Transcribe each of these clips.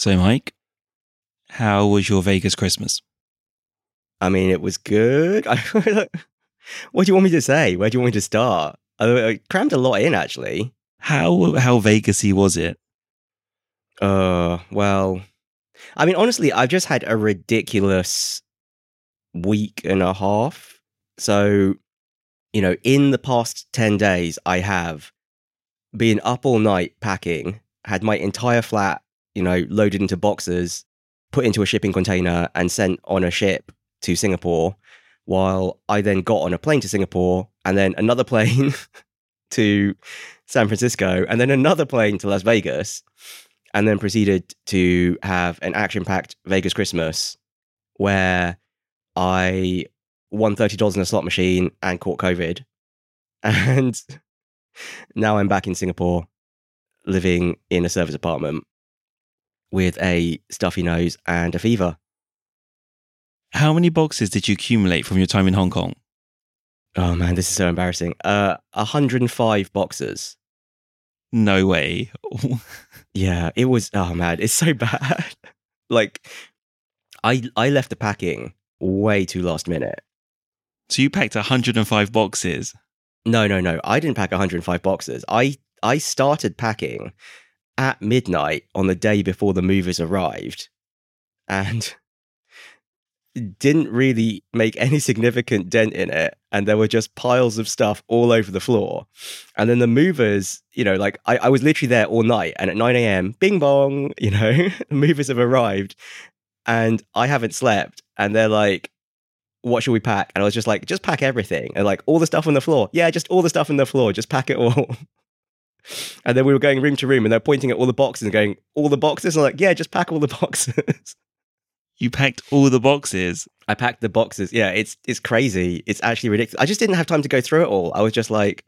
So, Mike, how was your Vegas Christmas? I mean, it was good. what do you want me to say? Where do you want me to start? I, crammed a lot in, actually. How how Vegasy was it? Uh, well, I mean, honestly, I've just had a ridiculous week and a half. So, you know, in the past 10 days, I have been up all night packing, had my entire flat, you know, loaded into boxes, put into a shipping container, and sent on a ship to Singapore. While I then got on a plane to Singapore and then another plane to San Francisco and then another plane to Las Vegas and then proceeded to have an action packed Vegas Christmas where I won $30 in a slot machine and caught COVID. And now I'm back in Singapore living in a service apartment with a stuffy nose and a fever. How many boxes did you accumulate from your time in Hong Kong? Oh man, this is so embarrassing. Uh 105 boxes. No way. Yeah, it was oh man, it's so bad. like I I left the packing way too last minute. So you packed 105 boxes. No, no, no. I didn't pack 105 boxes. I I started packing at midnight on the day before the movers arrived and didn't really make any significant dent in it and there were just piles of stuff all over the floor. And then the movers you know like i, I was literally there all night and at 9 a.m bing bong you know the movers have arrived and i haven't slept and they're like what should we pack? And i was just like just pack everything and like all the stuff on the floor. Yeah just all the stuff on the floor just pack it all and then we were going room to room and they're pointing at all the boxes and going all the boxes and I'm like yeah just pack all the boxes You packed all the boxes. I packed the boxes. Yeah, it's it's crazy. It's actually ridiculous. I just didn't have time to go through it all. I was just like,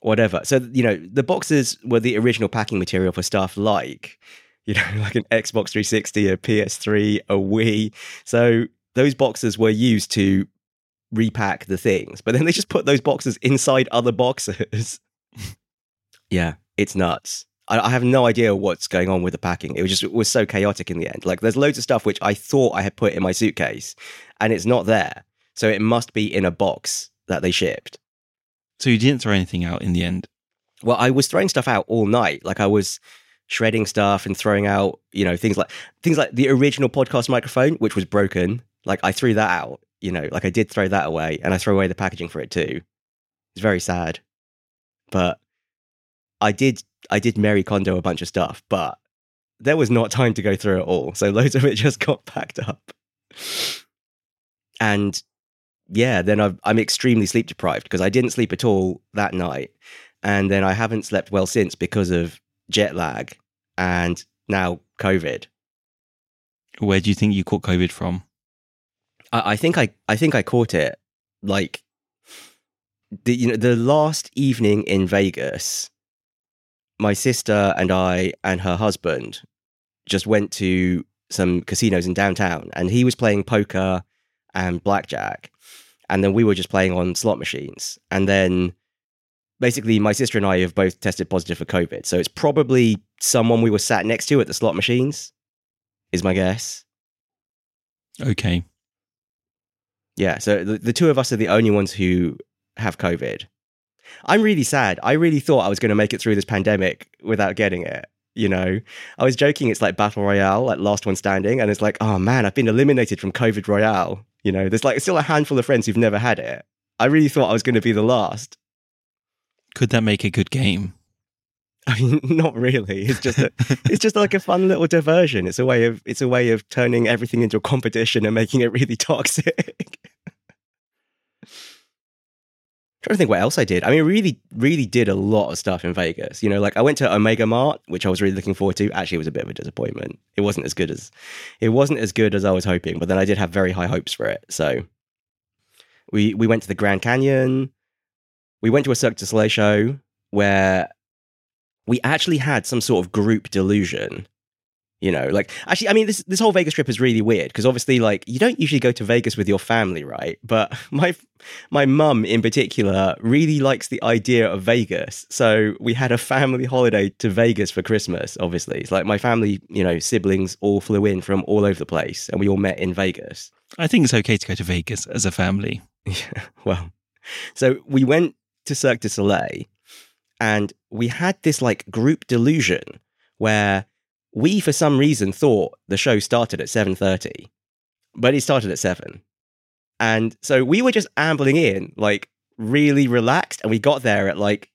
whatever. So you know, the boxes were the original packing material for stuff like, you know, like an Xbox 360, a PS3, a Wii. So those boxes were used to repack the things, but then they just put those boxes inside other boxes. yeah, it's nuts. I, I have no idea what's going on with the packing. It was just it was so chaotic in the end. Like there's loads of stuff which I thought I had put in my suitcase, and it's not there. So it must be in a box that they shipped. So you didn't throw anything out in the end. Well, I was throwing stuff out all night. Like I was shredding stuff and throwing out, you know, things like things like the original podcast microphone, which was broken. Like I threw that out. You know, like I did throw that away, and I threw away the packaging for it too. It's very sad, but I did I did Marie Kondo a bunch of stuff, but there was not time to go through it all. So loads of it just got packed up. And yeah, then i am extremely sleep deprived because I didn't sleep at all that night. And then I haven't slept well since because of jet lag and now COVID. Where do you think you caught COVID from? I, I think I, I think I caught it like the you know the last evening in Vegas my sister and I and her husband just went to some casinos in downtown and he was playing poker and blackjack. And then we were just playing on slot machines. And then basically, my sister and I have both tested positive for COVID. So it's probably someone we were sat next to at the slot machines, is my guess. Okay. Yeah. So the, the two of us are the only ones who have COVID. I'm really sad. I really thought I was going to make it through this pandemic without getting it. You know, I was joking. It's like battle royale, like last one standing, and it's like, oh man, I've been eliminated from COVID royale. You know, there's like still a handful of friends who've never had it. I really thought I was going to be the last. Could that make a good game? I mean, not really. It's just a, it's just like a fun little diversion. It's a way of it's a way of turning everything into a competition and making it really toxic trying to think what else I did. I mean, really, really did a lot of stuff in Vegas. You know, like I went to Omega Mart, which I was really looking forward to. Actually, it was a bit of a disappointment. It wasn't as good as it wasn't as good as I was hoping. But then I did have very high hopes for it. So we we went to the Grand Canyon. We went to a Cirque du Soleil show where we actually had some sort of group delusion You know, like actually, I mean, this this whole Vegas trip is really weird because obviously, like, you don't usually go to Vegas with your family, right? But my my mum in particular really likes the idea of Vegas, so we had a family holiday to Vegas for Christmas. Obviously, it's like my family, you know, siblings all flew in from all over the place, and we all met in Vegas. I think it's okay to go to Vegas as a family. Yeah, well, so we went to Cirque du Soleil, and we had this like group delusion where we for some reason thought the show started at 7.30 but it started at 7 and so we were just ambling in like really relaxed and we got there at like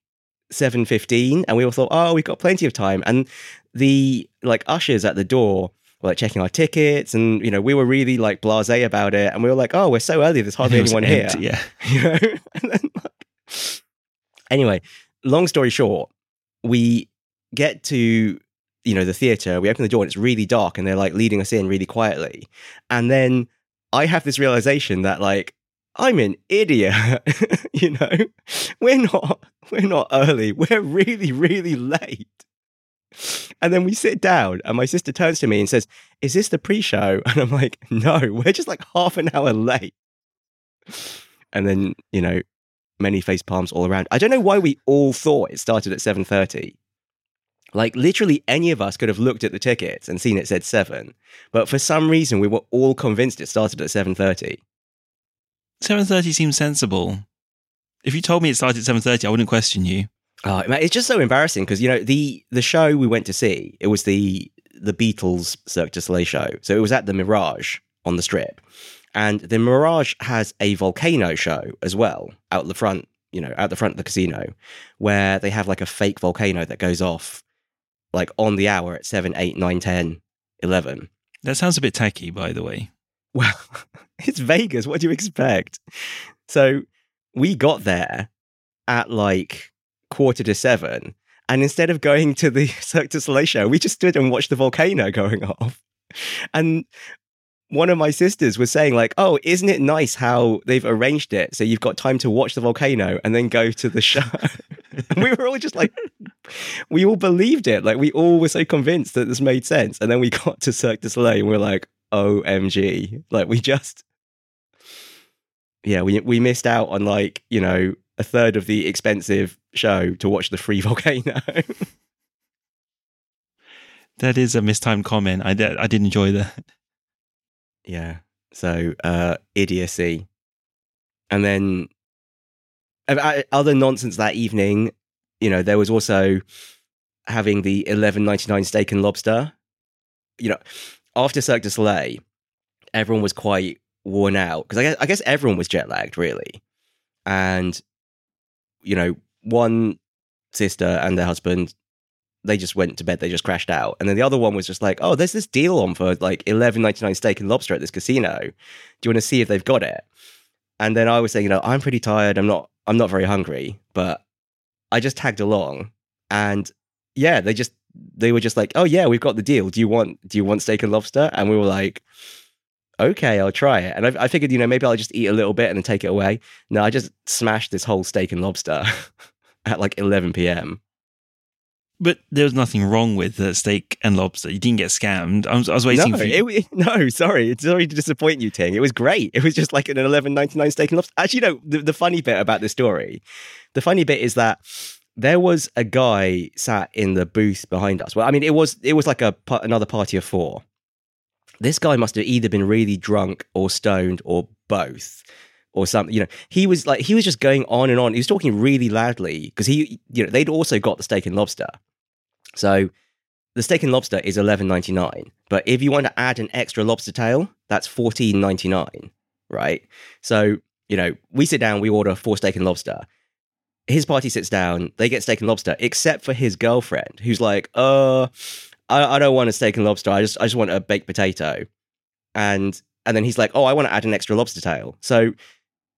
7.15 and we all thought oh we've got plenty of time. And the like ushers at the door were like checking our tickets and you know we were really like blasé about it and we were like oh we're so early there's hardly anyone empty, here. Yeah. you know? And then, like, anyway long story short we get to you know the theater we open the door and it's really dark and they're like leading us in really quietly. And then i have this realization that like i'm an idiot you know? We're not we're not early. We're really really late. And then we sit down and my sister turns to me and says is this the pre-show? And i'm like no we're just like half an hour late. And then you know many face palms all around. I don't know why we all thought it started at 7.30 like literally any of us could have looked at the tickets and seen it said 7 but for some reason we were all convinced it started at 7.30 7.30 seems sensible. If you told me it started at 7.30, I wouldn't question you. Oh, it's just so embarrassing because you know the the show we went to see it was the the Beatles Cirque du Soleil show, so it was at the Mirage on the Strip, and the Mirage has a volcano show as well out the front, you know, out the front of the casino, where they have like a fake volcano that goes off like on the hour at 7, 8, 9, 10, 11. That sounds a bit tacky, by the way. Well, it's Vegas. What do you expect? So we got there at like quarter to seven. And instead of going to the Cirque du Soleil show, we just stood and watched the volcano going off. And one of my sisters was saying, like, oh, isn't it nice how they've arranged it so you've got time to watch the volcano and then go to the show? and we were all just like, we all believed it. Like, we all were so convinced that this made sense. And then we got to Cirque du Soleil and we are like, OMG. Like, we just, yeah, we, we missed out on like, you know, a third of the expensive show to watch the free volcano. That is a mistimed comment. I did, I did enjoy that. yeah. So, uh, idiocy. And then other nonsense that evening, you know, there was also having the eleven ninety nine steak and lobster. You know, after Cirque du Soleil, everyone was quite worn out because I guess, I guess everyone was jet lagged, really. And you know, one sister and their husband, they just went to bed. They just crashed out, and then the other one was just like, "Oh, there's this deal on for like eleven ninety nine steak and lobster at this casino. Do you want to see if they've got it?" And then I was saying, you know, I'm pretty tired. I'm not. I'm not very hungry, but I just tagged along, and yeah, they just they were just like, "Oh yeah, we've got the deal. Do you want do you want steak and lobster?" And we were like, "Okay, I'll try it." And I, I figured, you know, maybe I'll just eat a little bit and then take it away. No, I just smashed this whole steak and lobster at like 11 p.m. But there was nothing wrong with the steak and lobster. You didn't get scammed. I was, I was waiting no, for you. it, no, sorry, it's sorry to disappoint you, Ting. It was great. It was just like an 11.99 steak and lobster. Actually, no, the, the funny bit about this story, the funny bit is that there was a guy sat in the booth behind us. Well, I mean, it was it was like a another party of four. This guy must have either been really drunk or stoned or both or something. You know, he was like he was just going on and on. He was talking really loudly because he, you know, they'd also got the steak and lobster. So the steak and lobster is eleven ninety nine, but if you want to add an extra lobster tail, that's fourteen ninety nine, right? So you know, we sit down, we order four steak and lobster. His party sits down, they get steak and lobster, except for his girlfriend, who's like, "Uh, I, I don't want a steak and lobster. I just, I just want a baked potato." And and then he's like, "Oh, I want to add an extra lobster tail." So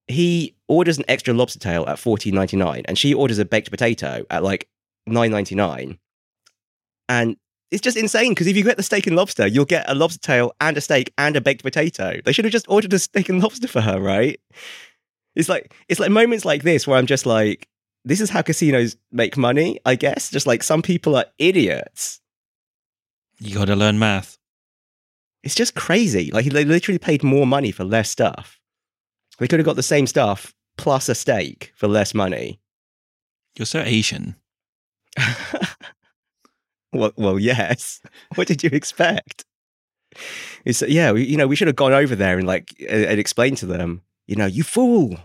he orders an extra lobster tail at fourteen ninety nine, and she orders a baked potato at like nine ninety nine. And it's just insane because if you get the steak and lobster, you'll get a lobster tail and a steak and a baked potato. They should have just ordered a steak and lobster for her, right? It's like it's like moments like this where I'm just like, this is how casinos make money, I guess. Just like some people are idiots. You got to learn math. It's just crazy. Like they literally paid more money for less stuff. They could have got the same stuff plus a steak for less money. You're so Asian. well, well, yes. What did you expect? It's yeah, we, you know, we should have gone over there and like and, and explained to them, you know, you fool.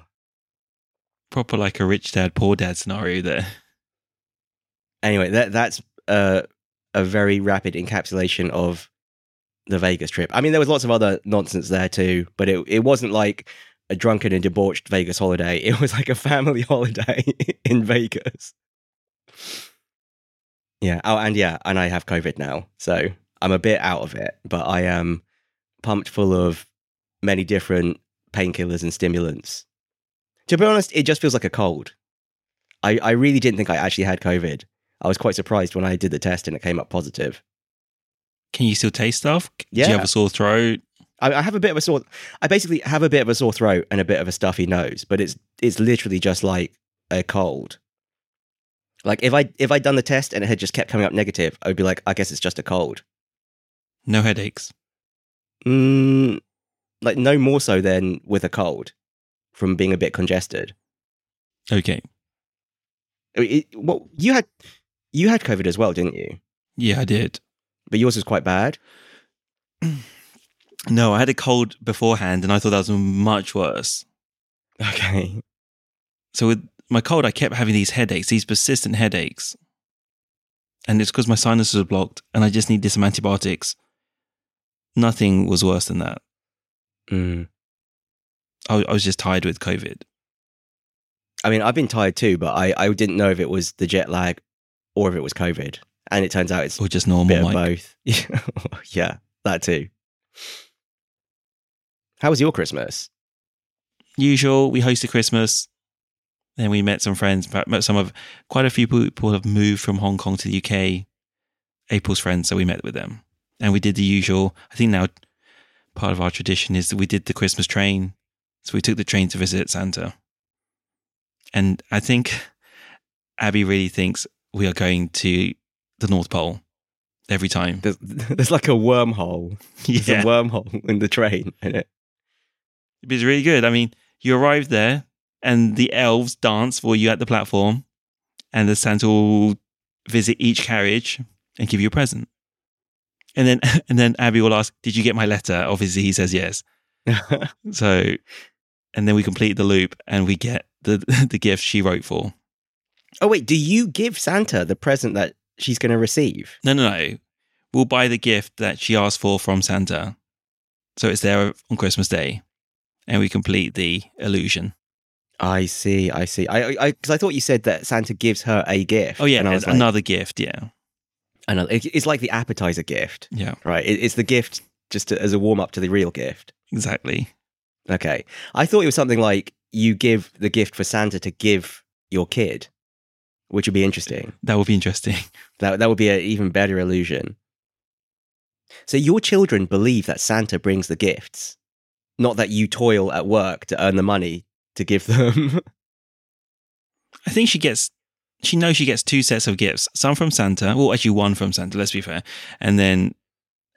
Proper like a rich dad, poor dad scenario there. Anyway, that that's uh, a very rapid encapsulation of the Vegas trip. I mean, there was lots of other nonsense there too, but it it wasn't like a drunken and debauched Vegas holiday. It was like a family holiday in Vegas. Yeah. Oh, and yeah, and I have COVID now, so I'm a bit out of it, but I am pumped full of many different painkillers and stimulants. To be honest, it just feels like a cold. I, I really didn't think I actually had COVID. I was quite surprised when I did the test and it came up positive. Can you still taste stuff? Yeah. Do you have a sore throat? I, I have a bit of a sore. I basically have a bit of a sore throat and a bit of a stuffy nose, but it's it's literally just like a cold. Like if I if I'd done the test and it had just kept coming up negative, I would be like, I guess it's just a cold. No headaches. Mm, like no more so than with a cold from being a bit congested. Okay. I mean, It, what you had you had COVID as well, didn't you? Yeah, I did. But yours was quite bad. No, I had a cold beforehand and I thought that was much worse. Okay. So with my cold, I kept having these headaches, these persistent headaches. And it's because my sinuses are blocked and I just need some antibiotics. Nothing was worse than that. Mm. I, I was just tired with COVID. I mean, I've been tired too, but I, I didn't know if it was the jet lag or if it was COVID. And it turns out it's Or just normal. bit of both. yeah, that too. How was your Christmas? usual, we hosted Christmas. Then we met some friends. Met some of quite a few people have moved from Hong Kong to the UK. April's friends, so we met with them, and we did the usual. I think now part of our tradition is that we did the Christmas train. So we took the train to visit Santa, and I think Abby really thinks we are going to the North Pole every time. There's, there's like a wormhole. There's Yeah, a wormhole in the train. In it. It was really good. I mean, you arrive there, and the elves dance for you at the platform, and the Santa will visit each carriage and give you a present. And then, and then Abby will ask, "Did you get my letter?" Obviously, he says yes. So, and then we complete the loop, and we get the the gift she wrote for. oh wait, do you give Santa the present that she's going to receive? No, no, no. We'll buy the gift that she asked for from Santa, so it's there on Christmas Day, and we complete the illusion. I see. I see. I I because I, thought you said that Santa gives her a gift. Oh yeah, and I was it's like, another gift. Yeah, another. it- It's like the appetizer gift, yeah, right? It, it's the gift just to, as a warm up to the real gift. exactly. Okay. I thought it was something like you give the gift for Santa to give your kid, which would be interesting. That would be interesting. That that would be an even better illusion. So your children believe that Santa brings the gifts, not that you toil at work to earn the money to give them. I think she gets, she knows she gets two sets of gifts. Some from Santa, well, actually one from Santa. Let's be fair, and then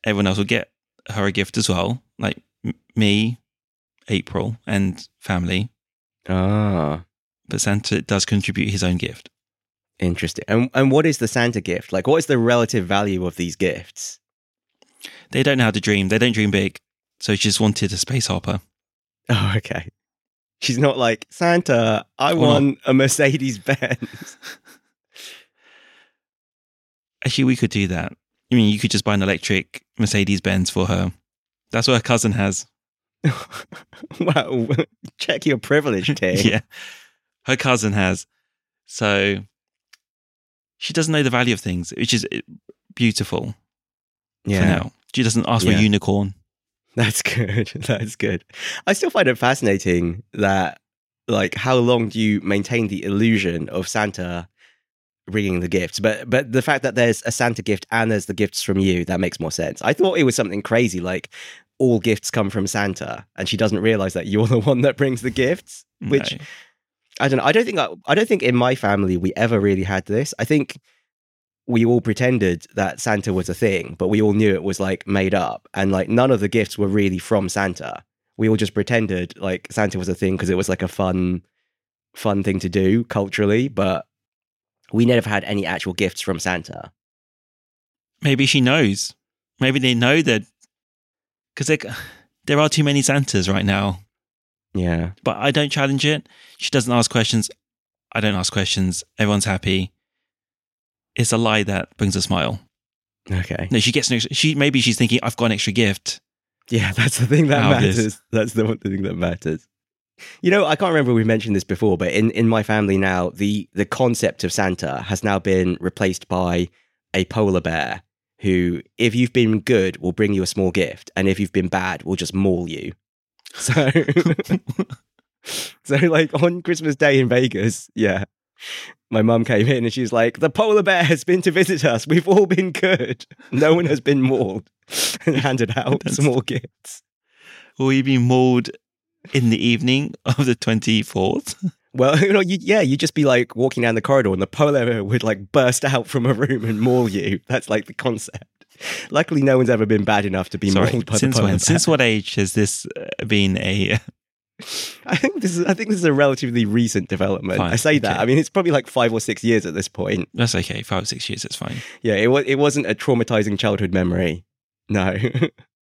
everyone else will get her a gift as well, like m- me, April, and family. ah, But Santa does contribute his own gift. interesting. And and what is the Santa gift? Like what is the relative value of these gifts? They don't know how to dream. They don't dream big. So she just wanted a space hopper. Oh, okay. She's not like Santa. I not. want a Mercedes Benz. Actually, we could do that. I mean, you could just buy an electric Mercedes Benz for her. That's what her cousin has. wow, check your privilege, Tim. Yeah. Her cousin has. So she doesn't know the value of things, which is uh, beautiful for now. She doesn't ask for a unicorn. That's good. That's good. I still find it fascinating that, like, how long do you maintain the illusion of Santa bringing the gifts? But but the fact that there's a Santa gift and there's the gifts from you that makes more sense. I thought it was something crazy like all gifts come from Santa, and she doesn't realize that you're the one that brings the gifts. Which No. I don't know. I don't think I, I don't think in my family we ever really had this. I think we all pretended that Santa was a thing, but we all knew it was like made up. And like none of the gifts were really from Santa. We all just pretended like Santa was a thing because it was like a fun, fun thing to do culturally. But we never had any actual gifts from Santa. Maybe she knows. Maybe they know that because there are too many Santas right now. Yeah. But I don't challenge it. She doesn't ask questions. I don't ask questions. Everyone's happy. It's a lie that brings a smile. Okay. No, she gets an extra. She maybe she's thinking I've got an extra gift. Yeah, that's the thing that Out matters. That's the one thing that matters. You know, I can't remember if we mentioned this before, but in, in my family now, the the concept of Santa has now been replaced by a polar bear who, if you've been good, will bring you a small gift, and if you've been bad, will just maul you. So, so like on Christmas Day in Vegas, yeah, my mum came in and she's like, "The polar bear has been to visit us. We've all been good. No one has been mauled," and handed out That's- more gifts. Will you be mauled in the evening of the twenty fourth? Well, you know, you, yeah, you'd just be like walking down the corridor and the polar bear would like burst out from a room and maul you. That's like the concept. Luckily, no one's ever been bad enough to be Sorry. mauled by Since the polar when? bear. Since what age has this uh, been a? I think this is. I think this is a relatively recent development. Fine, I say that. okay. I mean, it's probably like five or six years at this point. That's okay. Five or six years. That's fine. Yeah, it was. It wasn't a traumatizing childhood memory. No.